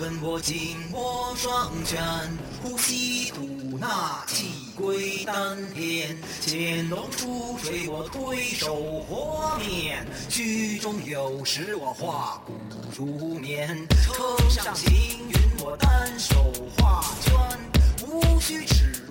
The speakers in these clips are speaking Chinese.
闻我紧握双拳，呼吸吐纳气归丹田，潜龙出水我推手和面，虚中有时我画骨如棉，乘上行云我单手画圈，无需尺。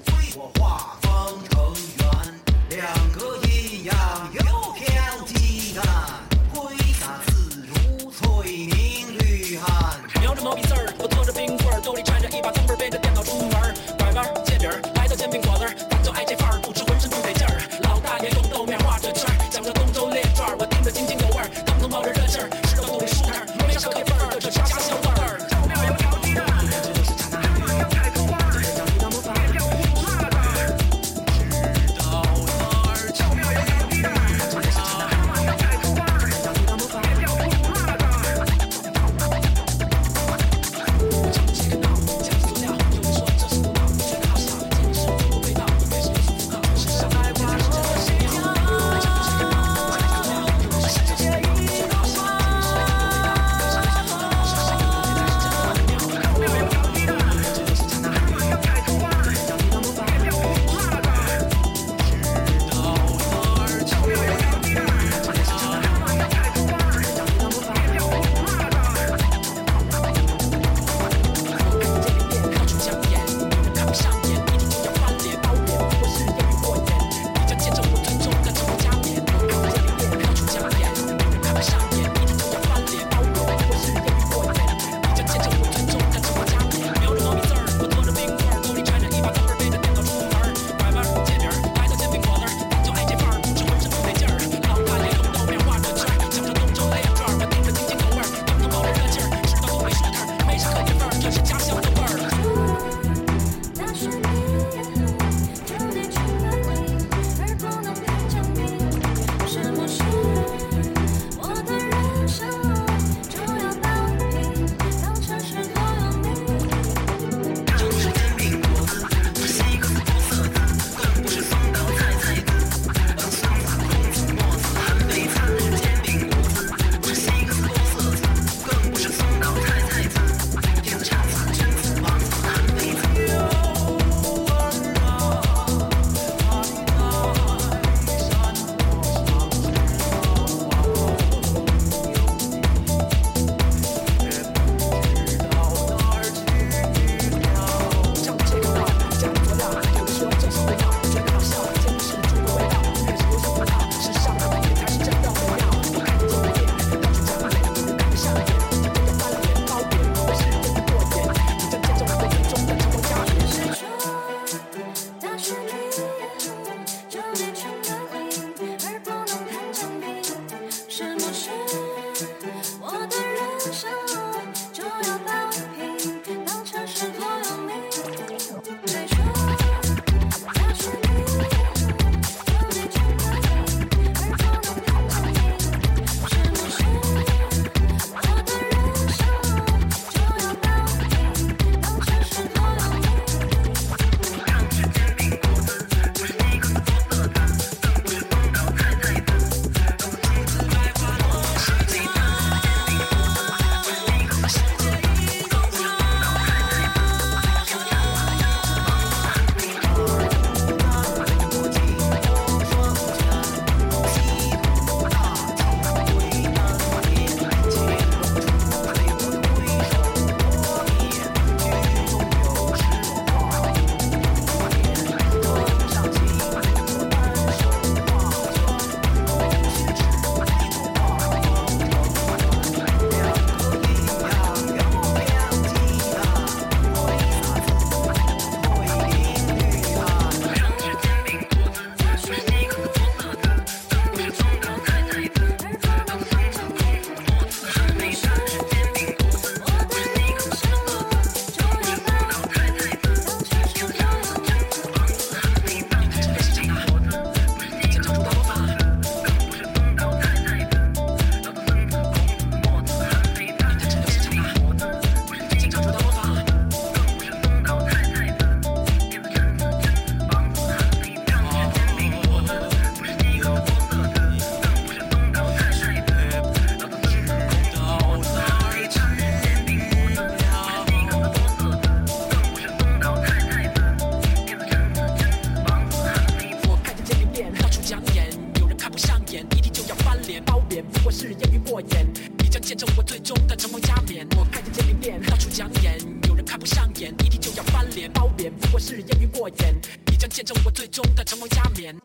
看不上眼，一定就要翻脸，褒贬不过是烟云过眼，你将见证我最终的成王加冕。我看见这里面到处讲演，有人看不上眼，一定就要翻脸，褒贬不过是烟云过眼，你将见证我最终的成王加冕。